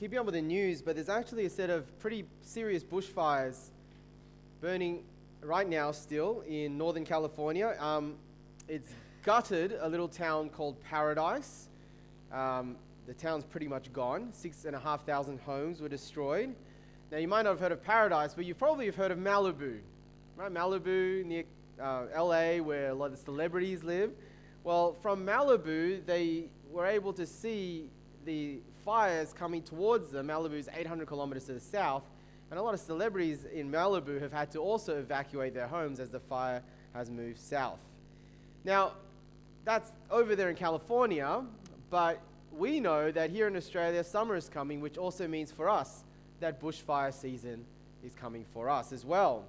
keeping up with the news, but there's actually a set of pretty serious bushfires burning right now still in Northern California. Um, it's gutted a little town called Paradise. Um, the town's pretty much gone. Six and a half thousand homes were destroyed. Now, you might not have heard of Paradise, but you probably have heard of Malibu, right? Malibu near uh, LA, where a lot of the celebrities live. Well, from Malibu, they were able to see the fires coming towards them. Malibu is 800 kilometers to the south, and a lot of celebrities in Malibu have had to also evacuate their homes as the fire has moved south. Now, that's over there in California, but we know that here in Australia, summer is coming, which also means for us that bushfire season is coming for us as well.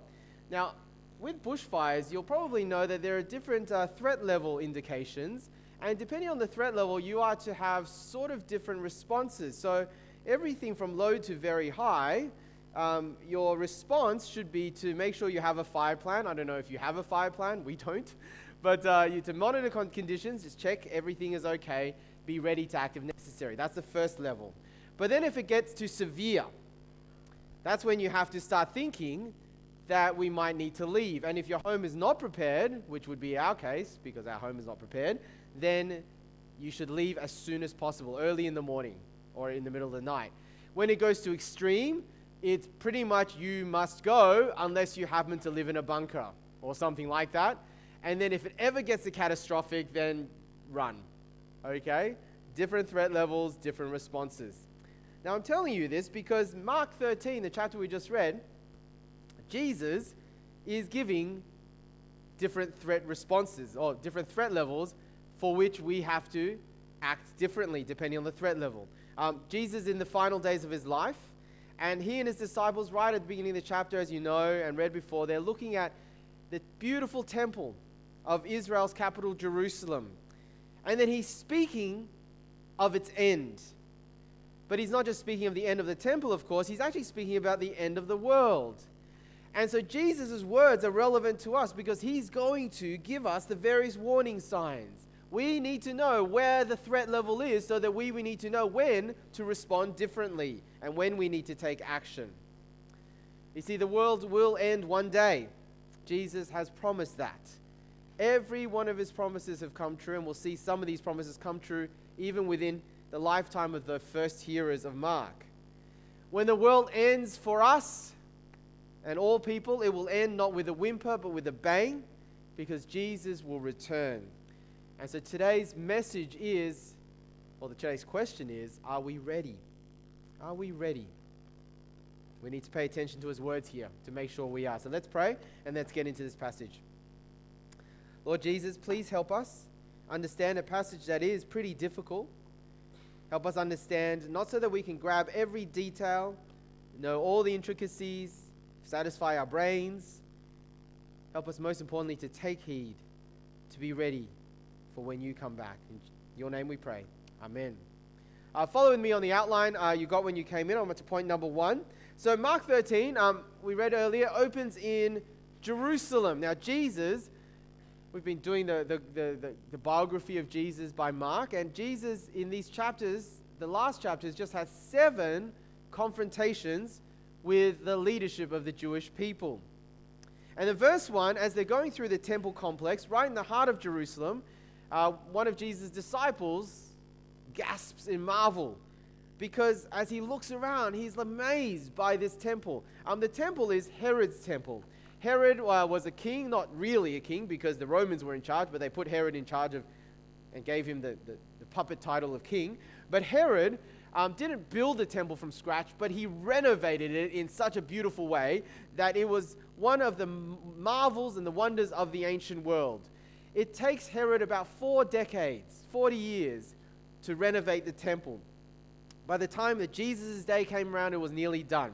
Now, with bushfires, you'll probably know that there are different uh, threat level indications, and depending on the threat level, you are to have sort of different responses. So, everything from low to very high, um, your response should be to make sure you have a fire plan. I don't know if you have a fire plan, we don't. But uh, you to monitor con- conditions, just check everything is okay, be ready to act if necessary. That's the first level. But then if it gets to severe, that's when you have to start thinking that we might need to leave. And if your home is not prepared, which would be our case because our home is not prepared, then you should leave as soon as possible, early in the morning or in the middle of the night. When it goes to extreme, it's pretty much you must go unless you happen to live in a bunker or something like that. And then if it ever gets to catastrophic, then run. Okay? Different threat levels, different responses. Now I'm telling you this because Mark 13, the chapter we just read, Jesus is giving different threat responses or different threat levels for which we have to act differently depending on the threat level. Um, Jesus, in the final days of his life, and he and his disciples, right at the beginning of the chapter, as you know and read before, they're looking at the beautiful temple of Israel's capital, Jerusalem. And then he's speaking of its end. But he's not just speaking of the end of the temple, of course, he's actually speaking about the end of the world. And so Jesus' words are relevant to us because he's going to give us the various warning signs. We need to know where the threat level is so that we, we need to know when to respond differently and when we need to take action. You see, the world will end one day. Jesus has promised that. Every one of his promises have come true, and we'll see some of these promises come true even within the lifetime of the first hearers of Mark. When the world ends for us and all people, it will end not with a whimper but with a bang because Jesus will return. And so today's message is, or the today's question is, are we ready? Are we ready? We need to pay attention to his words here to make sure we are. So let's pray and let's get into this passage. Lord Jesus, please help us understand a passage that is pretty difficult Help us understand, not so that we can grab every detail, know all the intricacies, satisfy our brains. Help us, most importantly, to take heed, to be ready for when you come back. In your name we pray. Amen. Uh, follow with me on the outline uh, you got when you came in. I'm to point number one. So, Mark 13, um, we read earlier, opens in Jerusalem. Now, Jesus We've been doing the, the, the, the, the biography of Jesus by Mark, and Jesus in these chapters, the last chapters, just has seven confrontations with the leadership of the Jewish people. And in verse 1, as they're going through the temple complex, right in the heart of Jerusalem, uh, one of Jesus' disciples gasps in marvel because as he looks around, he's amazed by this temple. Um, the temple is Herod's temple. Herod uh, was a king, not really a king because the Romans were in charge, but they put Herod in charge of and gave him the, the, the puppet title of king. But Herod um, didn't build the temple from scratch, but he renovated it in such a beautiful way that it was one of the marvels and the wonders of the ancient world. It takes Herod about four decades, 40 years, to renovate the temple. By the time that Jesus' day came around, it was nearly done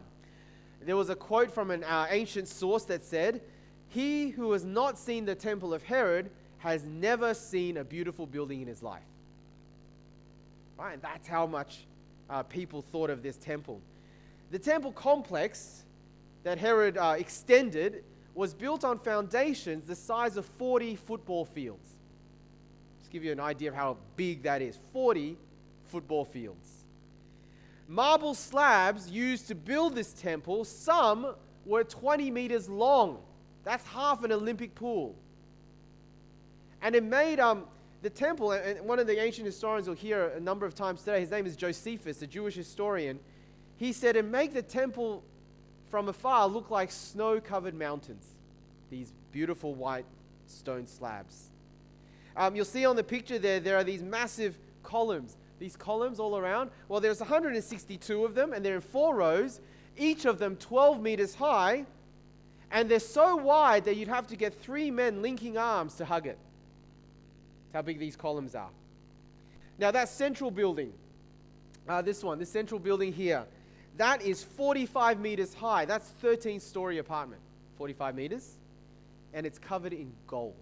there was a quote from an uh, ancient source that said, He who has not seen the temple of Herod has never seen a beautiful building in his life. Right? That's how much uh, people thought of this temple. The temple complex that Herod uh, extended was built on foundations the size of 40 football fields. Just give you an idea of how big that is 40 football fields. marble slabs used to build this temple, some were 20 meters long. That's half an Olympic pool. And it made um, the temple, and one of the ancient historians will hear a number of times today, his name is Josephus, a Jewish historian. He said, and make the temple from afar look like snow covered mountains, these beautiful white stone slabs. Um, you'll see on the picture there, there are these massive columns. These columns all around. Well, there's 162 of them, and they're in four rows, each of them 12 meters high, and they're so wide that you'd have to get three men linking arms to hug it. How big these columns are. Now, that central building, uh, this one, this central building here, that is 45 meters high. That's 13 story apartment, 45 meters, and it's covered in gold.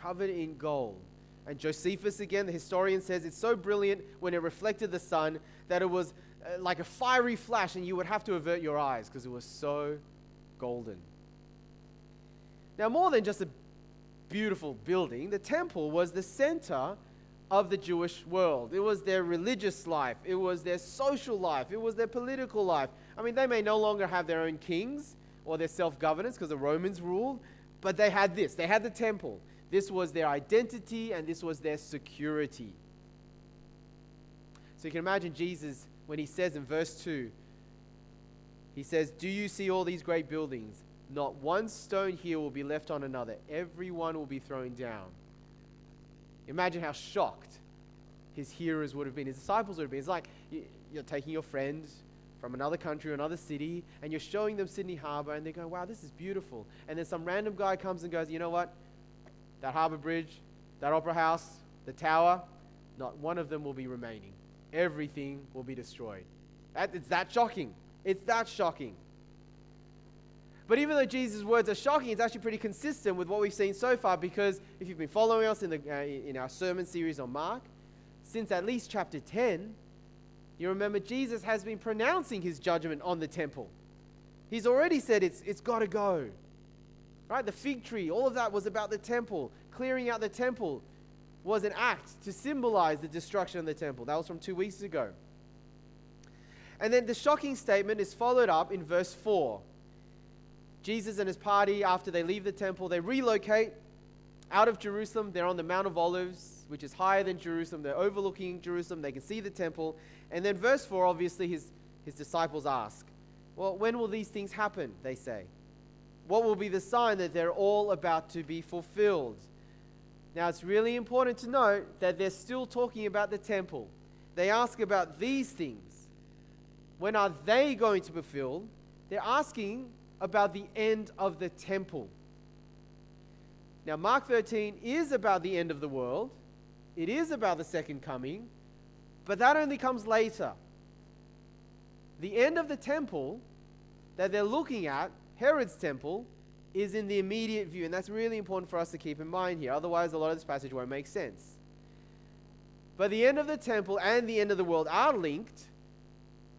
Covered in gold. And Josephus, again, the historian says it's so brilliant when it reflected the sun that it was uh, like a fiery flash and you would have to avert your eyes because it was so golden. Now, more than just a beautiful building, the temple was the center of the Jewish world. It was their religious life, it was their social life, it was their political life. I mean, they may no longer have their own kings or their self governance because the Romans ruled, but they had this they had the temple. This was their identity and this was their security. So you can imagine Jesus when he says in verse 2, he says, Do you see all these great buildings? Not one stone here will be left on another. Every one will be thrown down. Imagine how shocked his hearers would have been, his disciples would have been. It's like you're taking your friend from another country or another city and you're showing them Sydney Harbour and they go, wow, this is beautiful. And then some random guy comes and goes, you know what? That harbour bridge, that opera house, the tower, not one of them will be remaining. Everything will be destroyed. That, it's that shocking. It's that shocking. But even though Jesus' words are shocking, it's actually pretty consistent with what we've seen so far because if you've been following us in, the, uh, in our sermon series on Mark, since at least chapter 10, you remember Jesus has been pronouncing his judgment on the temple. He's already said it's, it's got to go. Right? The fig tree, all of that was about the temple. Clearing out the temple was an act to symbolize the destruction of the temple. That was from two weeks ago. And then the shocking statement is followed up in verse 4 Jesus and his party, after they leave the temple, they relocate out of Jerusalem. They're on the Mount of Olives, which is higher than Jerusalem. They're overlooking Jerusalem. They can see the temple. And then, verse 4, obviously, his, his disciples ask, Well, when will these things happen? They say. What will be the sign that they're all about to be fulfilled? Now, it's really important to note that they're still talking about the temple. They ask about these things. When are they going to be fulfilled? They're asking about the end of the temple. Now, Mark 13 is about the end of the world, it is about the second coming, but that only comes later. The end of the temple that they're looking at, Herod's temple, is in the immediate view, and that's really important for us to keep in mind here. Otherwise, a lot of this passage won't make sense. But the end of the temple and the end of the world are linked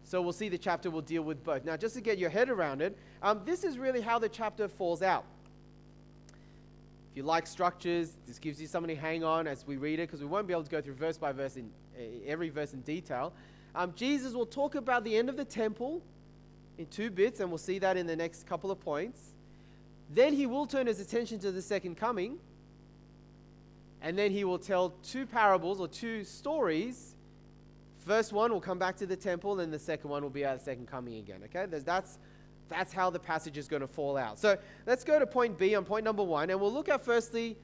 so we'll see the chapter will deal with both. Now, just to get your head around it, um, this is really how the chapter falls out. If you like structures, this gives you something to hang on as we read it, because we won't be able to go through verse by verse in uh, every verse in detail. Um, Jesus will talk about the end of the temple in two bits, and we'll see that in the next couple of points. Then he will turn his attention to the second coming, and then he will tell two parables or two stories First one will come back to the temple, and the second one will be at the second coming again. Okay, that's that's how the passage is going to fall out. So let's go to point B on point number one, and we'll look at firstly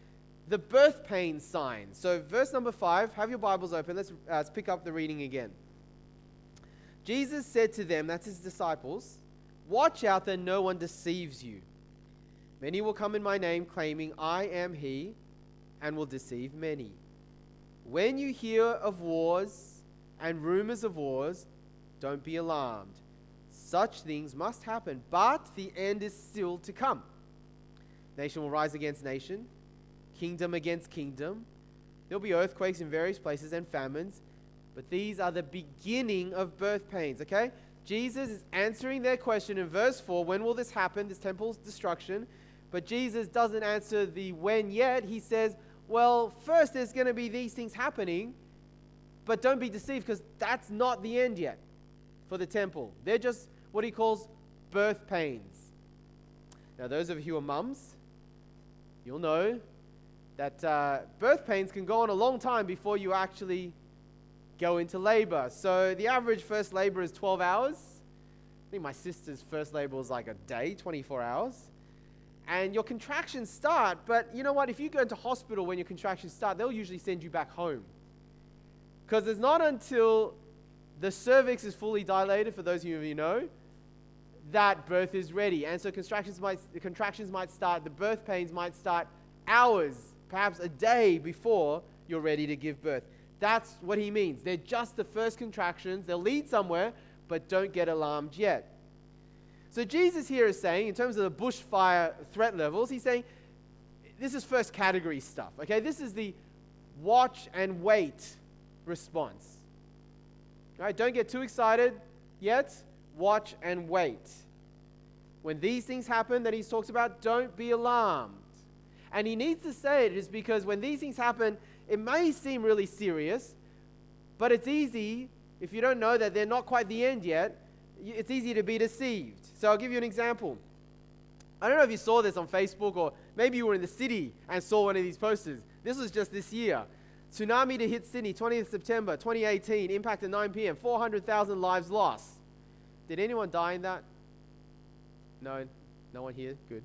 the birth pain sign. So verse number five. Have your Bibles open. Let's, uh, let's pick up the reading again. Jesus said to them, that's his disciples, Watch out that no one deceives you. Many will come in my name, claiming, I am he, and will deceive many. When you hear of wars and rumors of wars, don't be alarmed. Such things must happen, but the end is still to come. Nation will rise against nation, kingdom against kingdom. There'll be earthquakes in various places and famines, but these are the beginning of birth pains, okay? Jesus is answering their question in verse 4 when will this happen, this temple's destruction? But Jesus doesn't answer the when yet. He says, well, first there's going to be these things happening, but don't be deceived because that's not the end yet. for the temple. They're just what he calls birth pains. Now, those of you who are mums, you'll know that uh, birth pains can go on a long time before you actually go into labor. So the average first labor is 12 hours. I think my sister's first labor was like a day, 24 hours. And your contractions start, but you know what? If you go into hospital when your contractions start, they'll usually send you back home. Because it's not until the cervix is fully dilated, for those of you who know, that birth is ready. And so contractions might, the contractions might start, the birth pains might start hours, perhaps a day before you're ready to give birth. That's what he means. They're just the first contractions. They'll lead somewhere, but don't get alarmed yet. So Jesus here is saying, in terms of the bushfire threat levels, he's saying this is first category stuff. Okay, this is the watch and wait response. All right, don't get too excited yet. Watch and wait. When these things happen that he talks about, don't be alarmed. And he needs to say it is because when these things happen, it may seem really serious, but it's easy, if you don't know that they're not quite the end yet, it's easy to be deceived. So I'll give you an example. I don't know if you saw this on Facebook or maybe you were in the city and saw one of these posters. This was just this year. Tsunami to hit Sydney, 20th September 2018, impact at 9 p.m., 400,000 lives lost. Did anyone die in that? No, no one here? Good.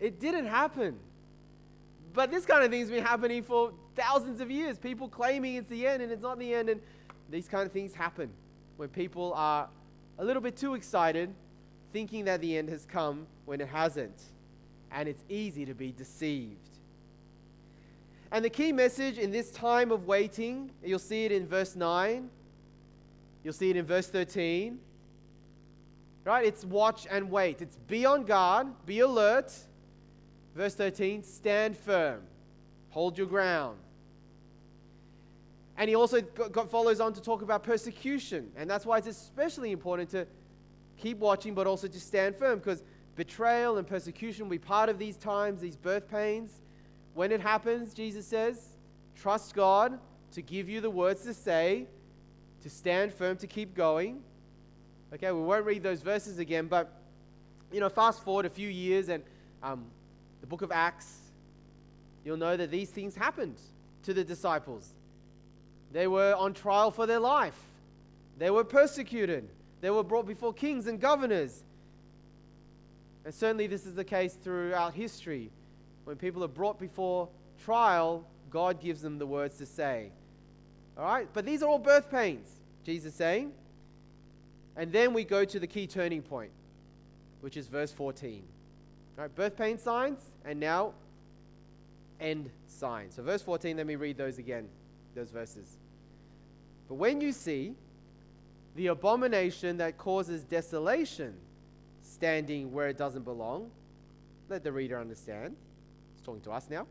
It didn't happen. But this kind of thing's been happening for thousands of years. People claiming it's the end and it's not the end. And these kind of things happen when people are a little bit too excited, thinking that the end has come when it hasn't. And it's easy to be deceived. And the key message in this time of waiting, you'll see it in verse 9, you'll see it in verse 13. Right? It's watch and wait. It's be on guard, be alert, Verse 13 stand firm, hold your ground. And he also got, got follows on to talk about persecution. And that's why it's especially important to keep watching, but also to stand firm because betrayal and persecution will be part of these times, these birth pains. When it happens, Jesus says, trust God to give you the words to say, to stand firm, to keep going. Okay, we won't read those verses again, but you know, fast forward a few years and um, the book of Acts, you'll know that these things happened to the disciples. They were on trial for their life, they were persecuted, they were brought before kings and governors. And certainly, this is the case throughout history. When people are brought before trial, God gives them the words to say. All right? But these are all birth pains, Jesus saying. And then we go to the key turning point, which is verse 14. All right, birth pain signs, and now end signs. So, verse 14, let me read those again, those verses. But when you see the abomination that causes desolation standing where it doesn't belong, let the reader understand. He's talking to us now.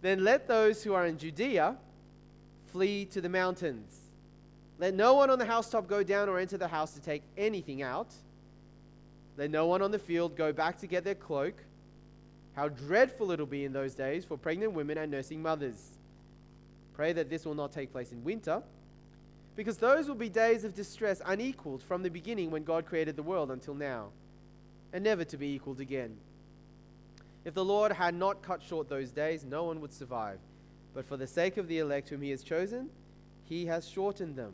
Then let those who are in Judea flee to the mountains. Let no one on the housetop go down or enter the house to take anything out let no one on the field go back to get their cloak. How dreadful it'll be in those days for pregnant women and nursing mothers. Pray that this will not take place in winter, because those will be days of distress unequaled from the beginning when God created the world until now, and never to be equaled again. If the Lord had not cut short those days, no one would survive. But for the sake of the elect whom he has chosen, he has shortened them.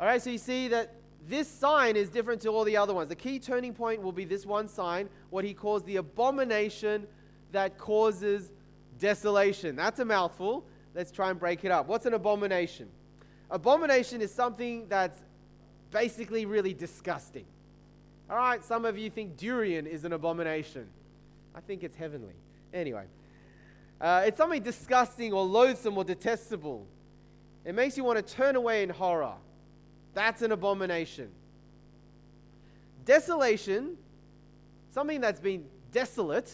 All right, so you see that this sign is different to all the other ones. The key turning point will be this one sign, what he calls the abomination that causes desolation. That's a mouthful. Let's try and break it up. What's an abomination? Abomination is something that's basically really disgusting. All right, some of you think durian is an abomination. I think it's heavenly. Anyway, uh, it's something disgusting or loathsome or detestable. It makes you want to turn away in horror. That's an abomination. Desolation, something that's been desolate,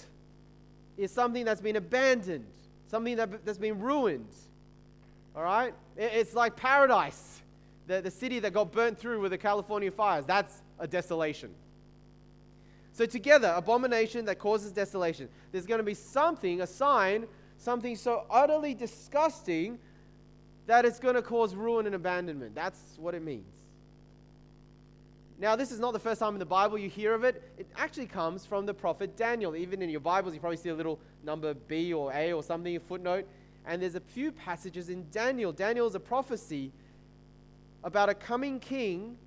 is something that's been abandoned, something that, that's been ruined. All right? It's like paradise, the, the city that got burnt through with the California fires. That's a desolation. So, together, abomination that causes desolation. There's going to be something, a sign, something so utterly disgusting that it's going to cause ruin and abandonment. That's what it means. Now, this is not the first time in the Bible you hear of it. It actually comes from the prophet Daniel. Even in your Bibles, you probably see a little number B or A or something, a footnote. And there's a few passages in Daniel. Daniel is a prophecy about a coming king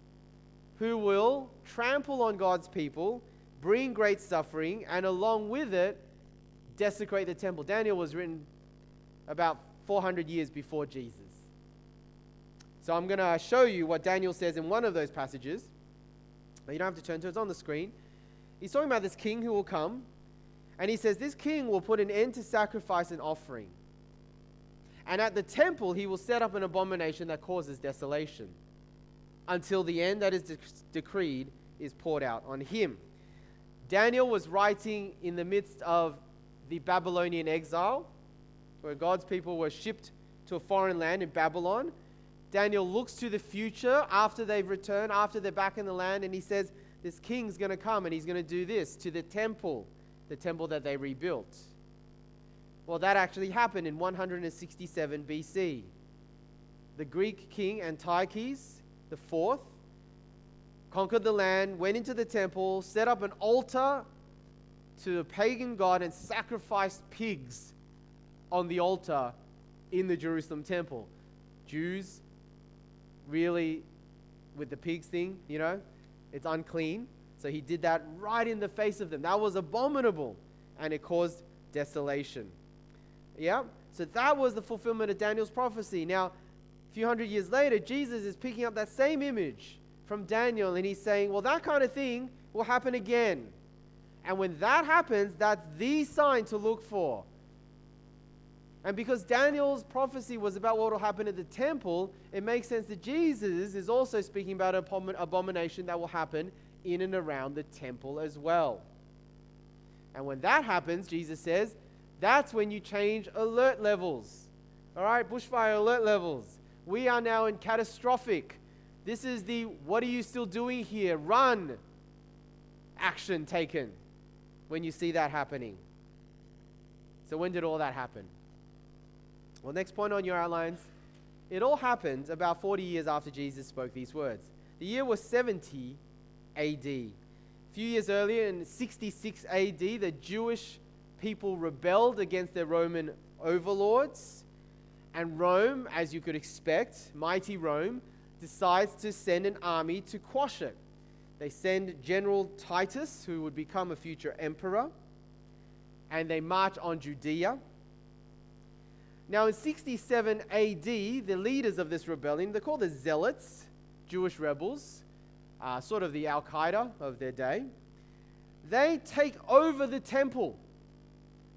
who will trample on God's people, bring great suffering, and along with it, desecrate the temple. Daniel was written about 400 years before Jesus. So I'm going to show you what Daniel says in one of those passages. You don't have to turn to it, it's on the screen. He's talking about this king who will come, and he says, This king will put an end to sacrifice and offering. And at the temple, he will set up an abomination that causes desolation until the end that is de- decreed is poured out on him. Daniel was writing in the midst of the Babylonian exile, where God's people were shipped to a foreign land in Babylon. Daniel looks to the future after they've returned, after they're back in the land, and he says, This king's going to come and he's going to do this to the temple, the temple that they rebuilt. Well, that actually happened in 167 BC. The Greek king Antiochus the fourth conquered the land, went into the temple, set up an altar to a pagan god, and sacrificed pigs on the altar in the Jerusalem temple. Jews really, with the pigs thing, you know, it's unclean. So he did that right in the face of them. That was abominable, and it caused desolation. Yeah? So that was the fulfillment of Daniel's prophecy. Now, a few hundred years later, Jesus is picking up that same image from Daniel and he's saying, well, that kind of thing will happen again. And when that happens, that's the sign to look for. And because Daniel's prophecy was about what will happen at the temple, it makes sense that Jesus is also speaking about an abomination that will happen in and around the temple as well. And when that happens, Jesus says, that's when you change alert levels. All right, bushfire alert levels. We are now in catastrophic. This is the what are you still doing here? Run action taken when you see that happening. So, when did all that happen? Well, next point on your outlines it all happened about 40 years after Jesus spoke these words. The year was 70 AD. A few years earlier, in 66 AD, the Jewish people rebelled against their Roman overlords. And Rome, as you could expect, mighty Rome, decides to send an army to quash it. They send General Titus, who would become a future emperor, and they march on Judea. Now, in 67 AD, the leaders of this rebellion, they're called the Zealots, Jewish rebels, uh, sort of the Al Qaeda of their day. They take over the temple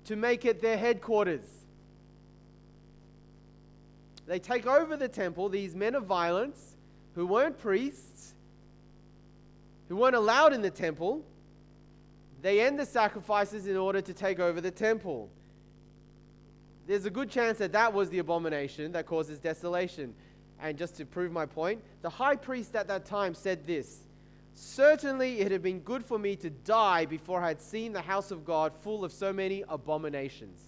to make it their headquarters. They take over the temple, these men of violence who weren't priests, who weren't allowed in the temple. They end the sacrifices in order to take over the temple there's a good chance that that was the abomination that causes desolation. And just to prove my point, the high priest at that time said this Certainly it had been good for me to die before I had seen the house of God full of so many abominations,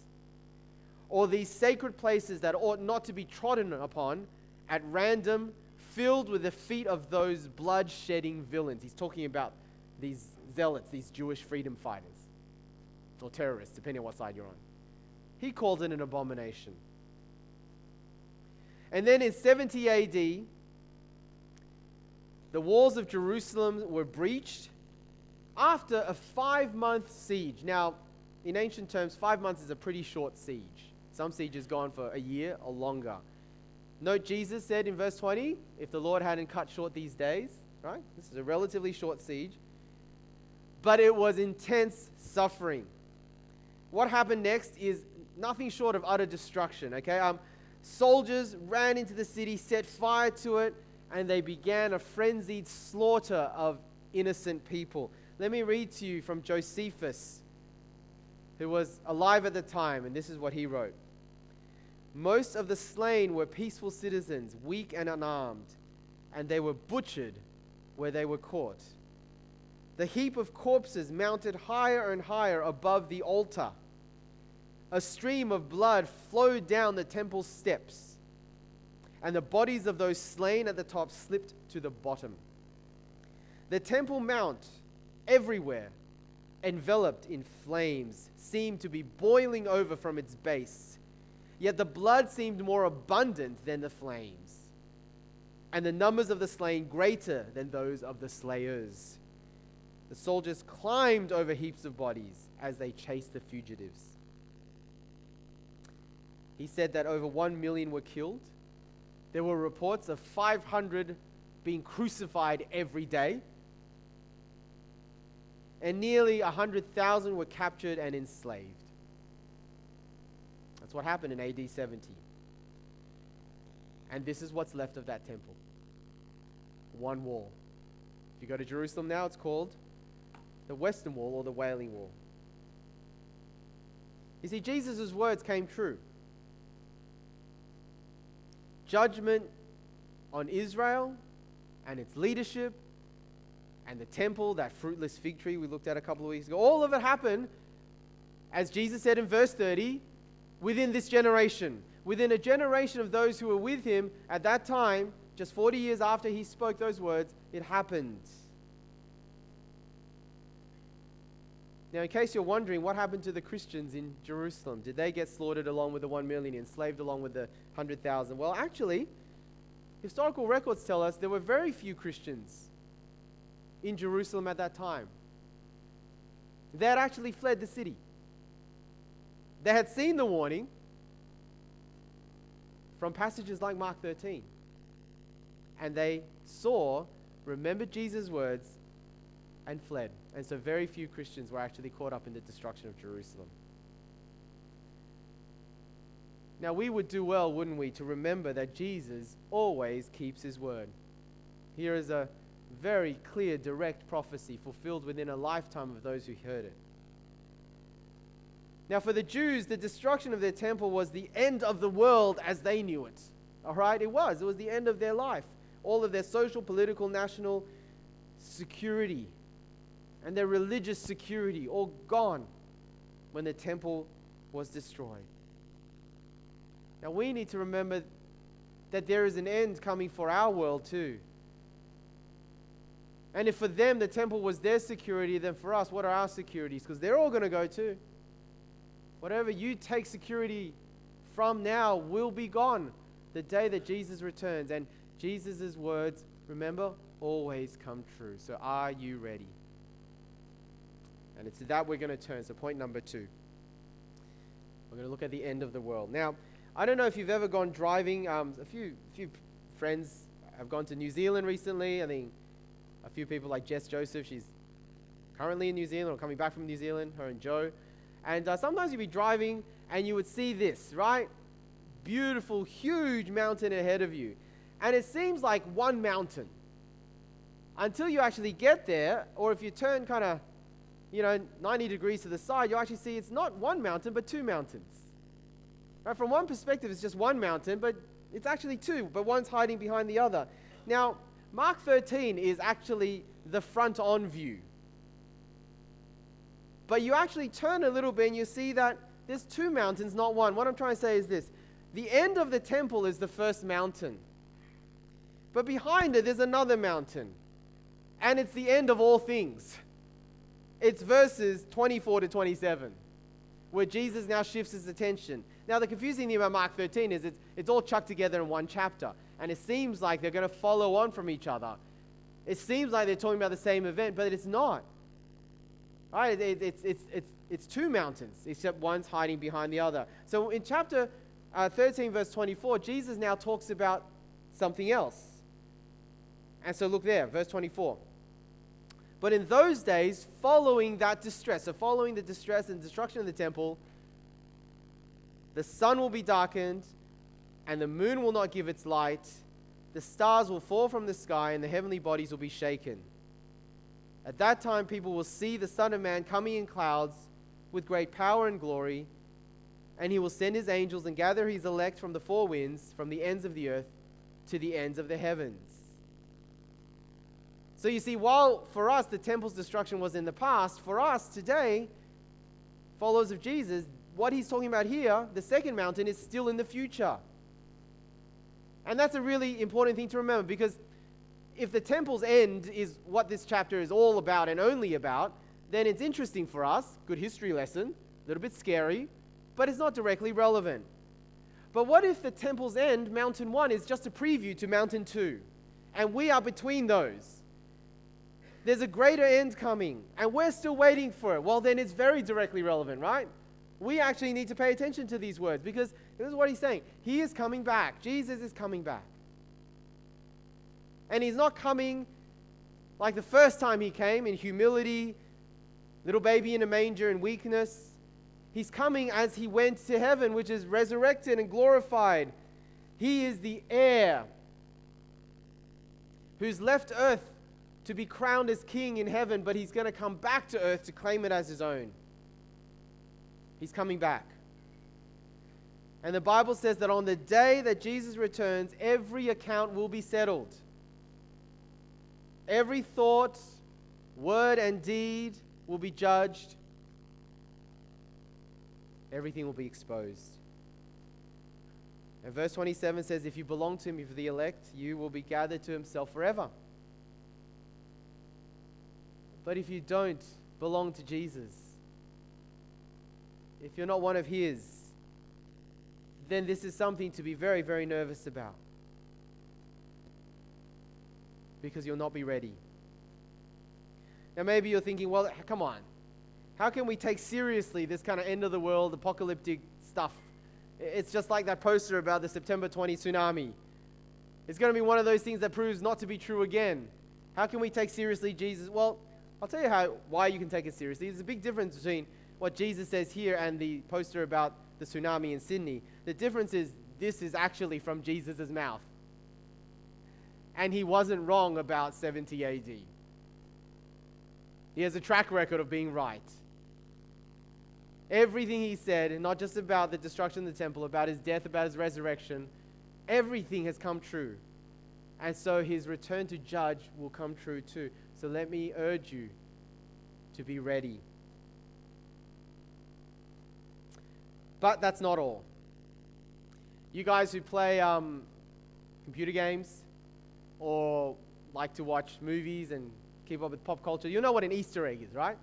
or these sacred places that ought not to be trodden upon at random, filled with the feet of those blood shedding villains. He's talking about these zealots, these Jewish freedom fighters, or terrorists, depending on what side you're on. He called it an abomination. And then in 70 AD, the walls of Jerusalem were breached after a five month siege. Now, in ancient terms, five months is a pretty short siege. Some sieges go on for a year or longer. Note Jesus said in verse 20, if the Lord hadn't cut short these days, right? This is a relatively short siege. But it was intense suffering. What happened next is nothing short of utter destruction. Okay, um, soldiers ran into the city, set fire to it, and they began a frenzied slaughter of innocent people. Let me read to you from Josephus, who was alive at the time, and this is what he wrote. Most of the slain were peaceful citizens, weak and unarmed, and they were butchered where they were caught. The heap of corpses mounted higher and higher above the altar a stream of blood flowed down the temple steps, and the bodies of those slain at the top slipped to the bottom. The Temple Mount, everywhere, enveloped in flames, seemed to be boiling over from its base. Yet the blood seemed more abundant than the flames, and the numbers of the slain greater than those of the slayers. The soldiers climbed over heaps of bodies as they chased the fugitives. He said that over 1 million were killed. There were reports of 500 being crucified every day. And nearly 100,000 were captured and enslaved. That's what happened in AD 70. And this is what's left of that temple one wall. If you go to Jerusalem now, it's called the Western Wall or the Wailing Wall. You see, Jesus' words came true. Judgment on Israel and its leadership and the temple, that fruitless fig tree we looked at a couple of weeks ago, all of it happened, as Jesus said in verse 30, within this generation. Within a generation of those who were with him at that time, just 40 years after he spoke those words, it happened. Now, in case you're wondering, what happened to the Christians in Jerusalem? Did they get slaughtered along with the 1 million, enslaved along with the 100,000? Well, actually, historical records tell us there were very few Christians in Jerusalem at that time. They had actually fled the city. They had seen the warning from passages like Mark 13. And they saw, remembered Jesus' words, and fled. And so very few Christians were actually caught up in the destruction of Jerusalem. Now, we would do well, wouldn't we, to remember that Jesus always keeps his word. Here is a very clear, direct prophecy fulfilled within a lifetime of those who heard it. Now, for the Jews, the destruction of their temple was the end of the world as they knew it. All right? It was. It was the end of their life. All of their social, political, national security and their religious security all gone when the temple was destroyed. Now we need to remember that there is an end coming for our world too. And if for them the temple was their security, then for us, what are our securities? Because they're all going to go too. Whatever you take security from now will be gone the day that Jesus returns. And Jesus' words, remember, always come true. So are you ready? And it's that we're going to turn. So, point number two. We're going to look at the end of the world. Now, I don't know if you've ever gone driving. Um, a few, few friends have gone to New Zealand recently. I think a few people like Jess Joseph, she's currently in New Zealand or coming back from New Zealand, her and Joe. And uh, sometimes you'd be driving and you would see this, right? Beautiful, huge mountain ahead of you. And it seems like one mountain until you actually get there, or if you turn kind of you know, 90 degrees to the side, you actually see it's not one mountain, but two mountains. Right? From one perspective, it's just one mountain, but it's actually two, but one's hiding behind the other. Now, Mark 13 is actually the front on view. But you actually turn a little bit and you see that there's two mountains, not one. What I'm trying to say is this the end of the temple is the first mountain. But behind it, there's another mountain. And it's the end of all things. It's verses 24 to 27, where Jesus now shifts his attention. Now, the confusing thing about Mark 13 is it's, it's all chucked together in one chapter, and it seems like they're going to follow on from each other. It seems like they're talking about the same event, but it's not. Right? It, it's, it's, it's, it's two mountains, except one's hiding behind the other. So in chapter uh, 13, verse 24, Jesus now talks about something else. And so look there, verse 24. But in those days, following that distress, so following the distress and destruction of the temple, the sun will be darkened, and the moon will not give its light. The stars will fall from the sky, and the heavenly bodies will be shaken. At that time, people will see the Son of Man coming in clouds with great power and glory, and he will send his angels and gather his elect from the four winds, from the ends of the earth to the ends of the heavens. So you see, while for us the temple's destruction was in the past, for us today, followers of Jesus, what he's talking about here, the second mountain, is still in the future. And that's a really important thing to remember because if the temple's end is what this chapter is all about and only about, then it's interesting for us. Good history lesson, a little bit scary, but it's not directly relevant. But what if the temple's end, Mountain 1, is just a preview to Mountain 2? And we are between those. There's a greater end coming, and we're still waiting for it. Well, then it's very directly relevant, right? We actually need to pay attention to these words because this is what he's saying. He is coming back. Jesus is coming back. And he's not coming like the first time he came in humility, little baby in a manger in weakness. He's coming as he went to heaven, which is resurrected and glorified. He is the heir who's left earth to be crowned as king in heaven, but he's going to come back to earth to claim it as his own. He's coming back. And the Bible says that on the day that Jesus returns, every account will be settled. Every thought, word, and deed will be judged. Everything will be exposed. And verse 27 says, If you belong to him, if you're the elect, you will be gathered to himself forever. But if you don't belong to Jesus, if you're not one of his, then this is something to be very, very nervous about because you'll not be ready. Now, maybe you're thinking, well, come on. How can we take seriously this kind of end of the world, apocalyptic stuff? It's just like that poster about the September 20 tsunami. It's going to be one of those things that proves not to be true again. How can we take seriously Jesus? Well, I'll tell you how, why you can take it seriously. There's a big difference between what Jesus says here and the poster about the tsunami in Sydney. The difference is this is actually from Jesus' mouth and he wasn't wrong about 70 AD. He has a track record of being right. Everything he said, not just about the destruction of the temple, about his death, about his resurrection, everything has come true. And so his return to judge will come true too. So let me urge you to be ready. But that's not all. You guys who play um, computer games, or like to watch movies and keep up with pop culture, you know what an Easter egg is, right?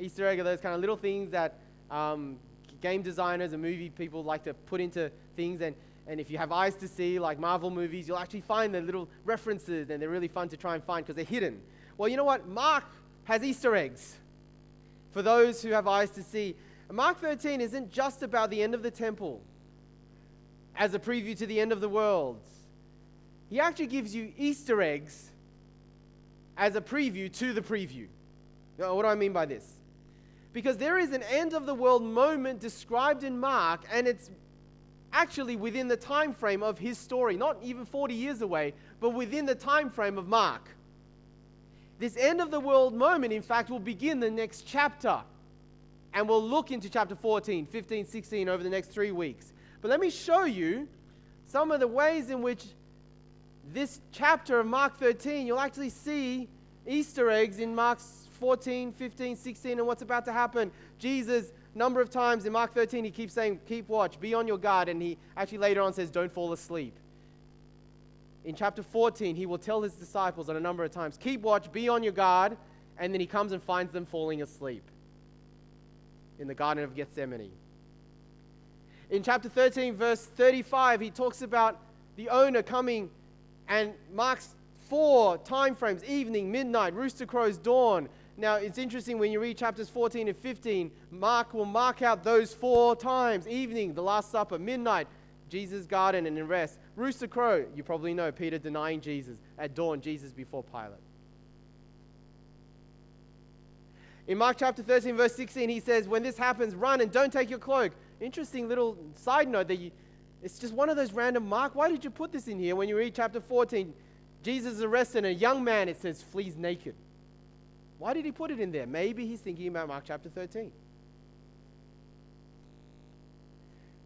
Easter egg are those kind of little things that um, game designers and movie people like to put into things. And, and if you have eyes to see, like Marvel movies, you'll actually find the little references, and they're really fun to try and find because they're hidden. Well, you know what? Mark has Easter eggs for those who have eyes to see. Mark 13 isn't just about the end of the temple as a preview to the end of the world he actually gives you Easter eggs as a preview to the preview. What do I mean by this? Because there is an end of the world moment described in Mark, and it's actually within the time frame of his story, not even 40 years away, but within the time frame of Mark. This end of the world moment, in fact, will begin the next chapter. And we'll look into chapter 14, 15, 16 over the next three weeks. But let me show you some of the ways in which this chapter of Mark 13, you'll actually see Easter eggs in Mark 14, 15, 16, and what's about to happen. Jesus, number of times in Mark 13, he keeps saying, Keep watch, be on your guard, and he actually later on says, Don't fall asleep. In chapter 14, he will tell his disciples on a number of times, Keep watch, be on your guard, and then he comes and finds them falling asleep in the Garden of Gethsemane. In chapter 13, verse 35, he talks about the owner coming and marks four time frames evening, midnight, rooster crows, dawn. Now, it's interesting when you read chapters 14 and 15, Mark will mark out those four times evening, the Last Supper, midnight, Jesus' garden and in rest. Rooster crow, you probably know, Peter denying Jesus. At dawn, Jesus before Pilate. In Mark chapter 13, verse 16, he says, When this happens, run and don't take your cloak. Interesting little side note that you, it's just one of those random mark. Why did you put this in here when you read chapter 14? Jesus is arrested and a young man, it says, flees naked. Why did he put it in there? Maybe he's thinking about Mark chapter 13.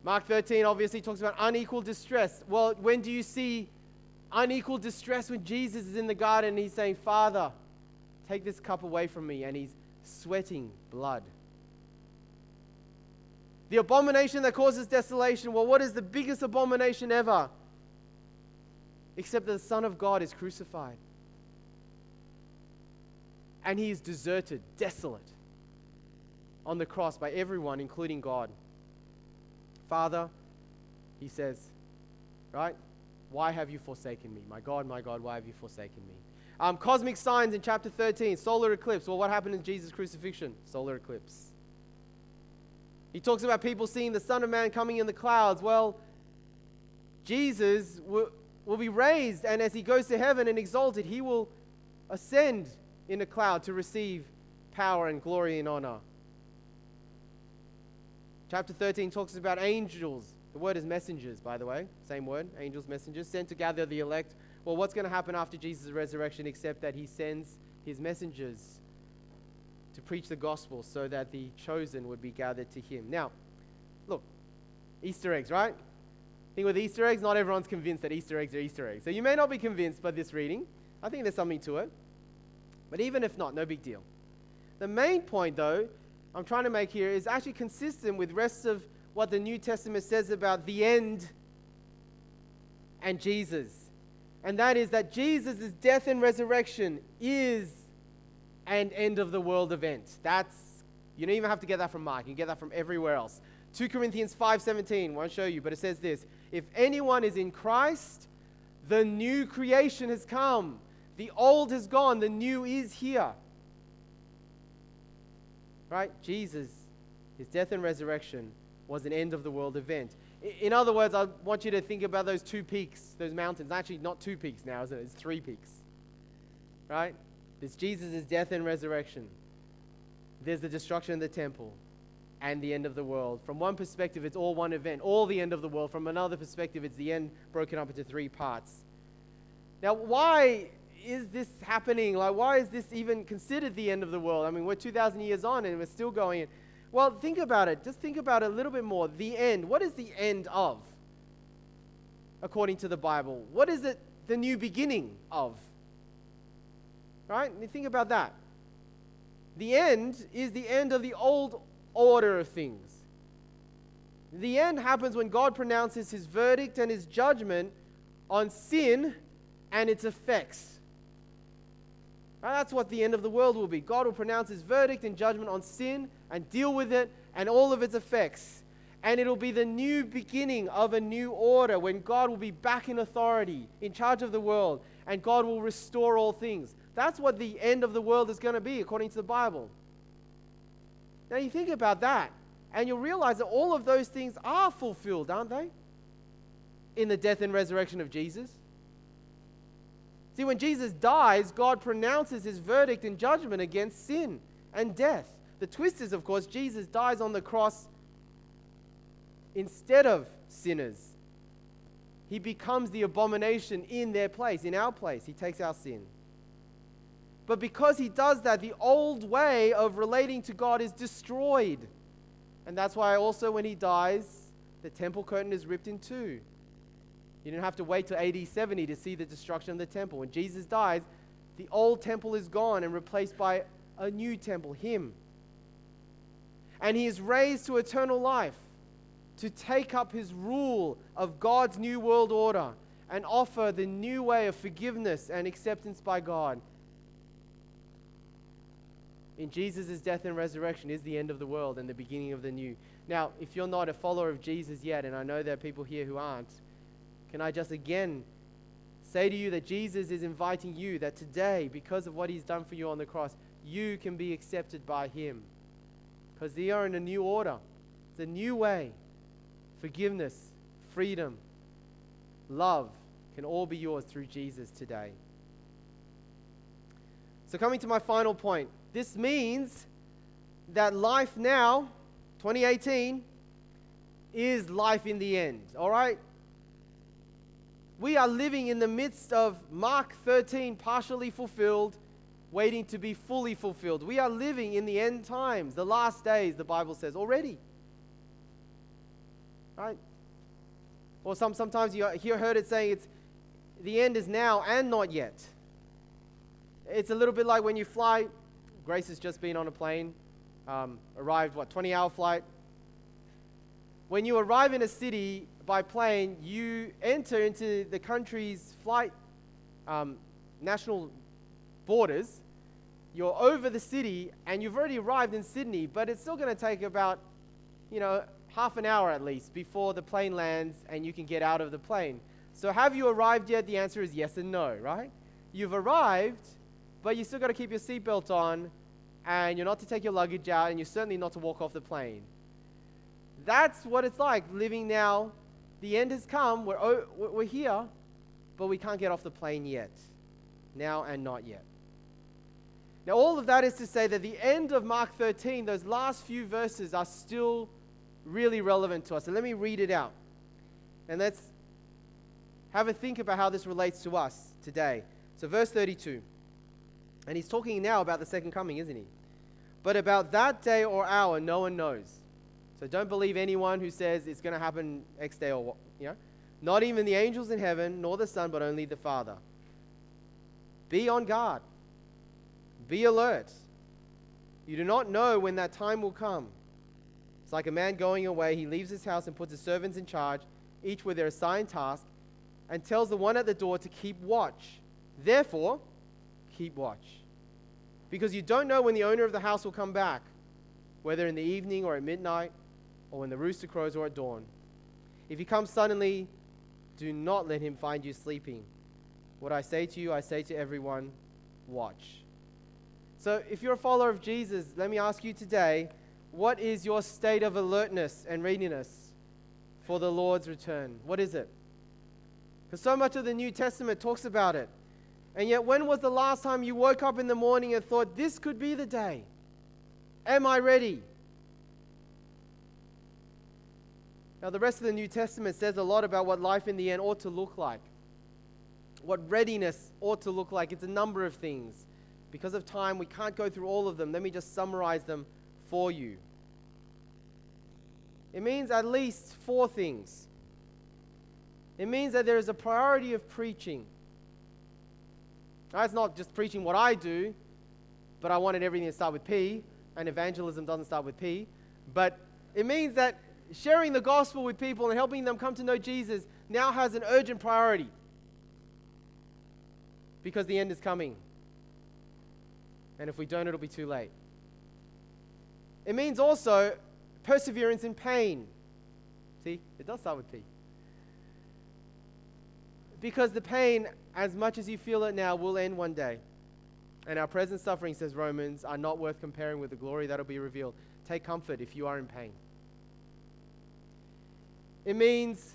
Mark 13 obviously talks about unequal distress. Well, when do you see unequal distress when Jesus is in the garden and he's saying, Father, take this cup away from me, and he's sweating blood? The abomination that causes desolation. Well, what is the biggest abomination ever? Except that the Son of God is crucified. And he is deserted, desolate on the cross by everyone, including God. Father, he says, right? Why have you forsaken me? My God, my God, why have you forsaken me? Um, cosmic signs in chapter 13, solar eclipse. Well, what happened in Jesus' crucifixion? Solar eclipse. He talks about people seeing the Son of Man coming in the clouds. Well, Jesus will, will be raised, and as he goes to heaven and exalted, he will ascend in a cloud to receive power and glory and honor. Chapter 13 talks about angels. The word is messengers, by the way. Same word, angels, messengers, sent to gather the elect. Well, what's going to happen after Jesus' resurrection except that he sends his messengers to preach the gospel so that the chosen would be gathered to him? Now, look, Easter eggs, right? thing with Easter eggs, not everyone's convinced that Easter eggs are Easter eggs. So you may not be convinced by this reading. I think there's something to it. But even if not, no big deal. The main point, though, I'm trying to make here is actually consistent with rest of what the New Testament says about the end and Jesus. And that is that Jesus' death and resurrection is an end of the world event. That's you don't even have to get that from Mark. You can get that from everywhere else. 2 Corinthians 5:17 won't show you, but it says this, if anyone is in Christ, the new creation has come. The old has gone, the new is here. Right? Jesus, his death and resurrection was an end of the world event. In other words, I want you to think about those two peaks, those mountains. Actually, not two peaks now, is it? It's three peaks. Right? There's Jesus' death and resurrection. There's the destruction of the temple and the end of the world. From one perspective, it's all one event, all the end of the world. From another perspective, it's the end broken up into three parts. Now, why is this happening? Like, why is this even considered the end of the world? I mean, we're 2,000 years on and we're still going. Well, think about it. Just think about it a little bit more. The end. What is the end of? According to the Bible. What is it the new beginning of? Right? Think about that. The end is the end of the old order of things. The end happens when God pronounces his verdict and his judgment on sin and its effects. That's what the end of the world will be. God will pronounce his verdict and judgment on sin and deal with it and all of its effects. And it'll be the new beginning of a new order when God will be back in authority, in charge of the world, and God will restore all things. That's what the end of the world is going to be, according to the Bible. Now, you think about that, and you'll realize that all of those things are fulfilled, aren't they? In the death and resurrection of Jesus. See, when Jesus dies, God pronounces his verdict and judgment against sin and death. The twist is, of course, Jesus dies on the cross instead of sinners. He becomes the abomination in their place, in our place. He takes our sin. But because he does that, the old way of relating to God is destroyed. And that's why also when he dies, the temple curtain is ripped in two. You didn't have to wait till AD 70 to see the destruction of the temple. When Jesus dies, the old temple is gone and replaced by a new temple, Him. And He is raised to eternal life to take up His rule of God's new world order and offer the new way of forgiveness and acceptance by God. In Jesus' death and resurrection is the end of the world and the beginning of the new. Now, if you're not a follower of Jesus yet, and I know there are people here who aren't, can I just again say to you that Jesus is inviting you that today, because of what he's done for you on the cross, you can be accepted by him. Because they are in a new order, it's a new way. Forgiveness, freedom, love can all be yours through Jesus today. So, coming to my final point, this means that life now, 2018, is life in the end. All right? We are living in the midst of Mark 13 partially fulfilled, waiting to be fully fulfilled. We are living in the end times, the last days, the Bible says already. Right? Or some, sometimes you hear, heard it saying it's the end is now and not yet. It's a little bit like when you fly. Grace has just been on a plane, um, arrived, what, 20 hour flight? When you arrive in a city, by plane, you enter into the country's flight um, national borders, you're over the city and you've already arrived in Sydney, but it's still going to take about, you know, half an hour at least before the plane lands and you can get out of the plane. So have you arrived yet? The answer is yes and no, right? You've arrived, but you still got to keep your seatbelt on and you're not to take your luggage out and you're certainly not to walk off the plane. That's what it's like living now. The end has come. We're, we're here, but we can't get off the plane yet. Now and not yet. Now, all of that is to say that the end of Mark 13, those last few verses, are still really relevant to us. And let me read it out. And let's have a think about how this relates to us today. So, verse 32. And he's talking now about the second coming, isn't he? But about that day or hour, no one knows. So, don't believe anyone who says it's going to happen X day or what, you know? Not even the angels in heaven, nor the Son, but only the Father. Be on guard. Be alert. You do not know when that time will come. It's like a man going away. He leaves his house and puts his servants in charge, each with their assigned task, and tells the one at the door to keep watch. Therefore, keep watch. Because you don't know when the owner of the house will come back, whether in the evening or at midnight, or when the rooster crows or at dawn. If he comes suddenly, do not let him find you sleeping. What I say to you, I say to everyone watch. So, if you're a follower of Jesus, let me ask you today what is your state of alertness and readiness for the Lord's return? What is it? Because so much of the New Testament talks about it. And yet, when was the last time you woke up in the morning and thought, this could be the day? Am I ready? Now, the rest of the New Testament says a lot about what life in the end ought to look like, what readiness ought to look like. It's a number of things. Because of time, we can't go through all of them. Let me just summarize them for you. It means at least four things. It means that there is a priority of preaching. That's not just preaching what I do, but I wanted everything to start with P, and evangelism doesn't start with P. But it means that sharing the gospel with people and helping them come to know Jesus now has an urgent priority because the end is coming. And if we don't, it'll be too late. It means also perseverance in pain. See, it does start with P. Because the pain, as much as you feel it now, will end one day. And our present suffering, says Romans, are not worth comparing with the glory that'll be revealed. Take comfort if you are in pain. It means,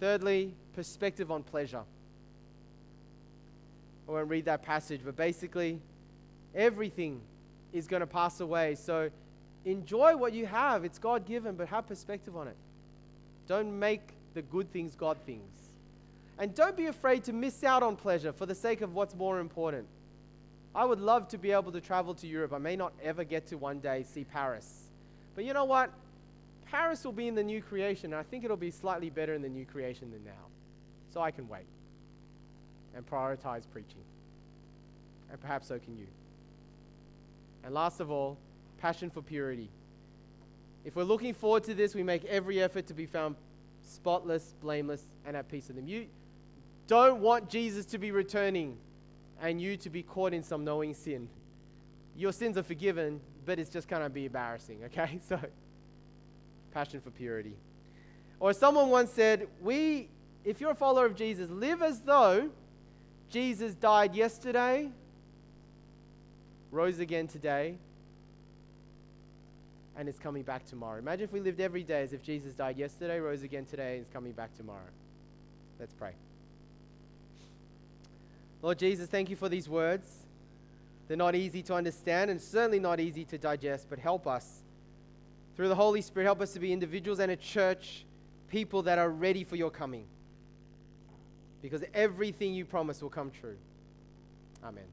thirdly, perspective on pleasure. I won't read that passage, but basically, everything is going to pass away. So enjoy what you have. It's God given, but have perspective on it. Don't make the good things God things. And don't be afraid to miss out on pleasure for the sake of what's more important. I would love to be able to travel to Europe. I may not ever get to one day see Paris. But you know what? Paris will be in the new creation, and I think it'll be slightly better in the new creation than now. So I can wait and prioritize preaching. And perhaps so can you. And last of all, passion for purity. If we're looking forward to this, we make every effort to be found spotless, blameless, and at peace with Him. You don't want Jesus to be returning and you to be caught in some knowing sin. Your sins are forgiven, but it's just kind of be embarrassing, okay? So, passion for purity. Or someone once said, We, if you're a follower of Jesus, live as though Jesus died yesterday, rose again today, and is coming back tomorrow. Imagine if we lived every day as if Jesus died yesterday, rose again today, and is coming back tomorrow. Let's pray. Lord Jesus, thank you for these words. They're not easy to understand and certainly not easy to digest, but help us. Through the Holy Spirit, help us to be individuals and a church, people that are ready for your coming because everything you promise will come true. Amen.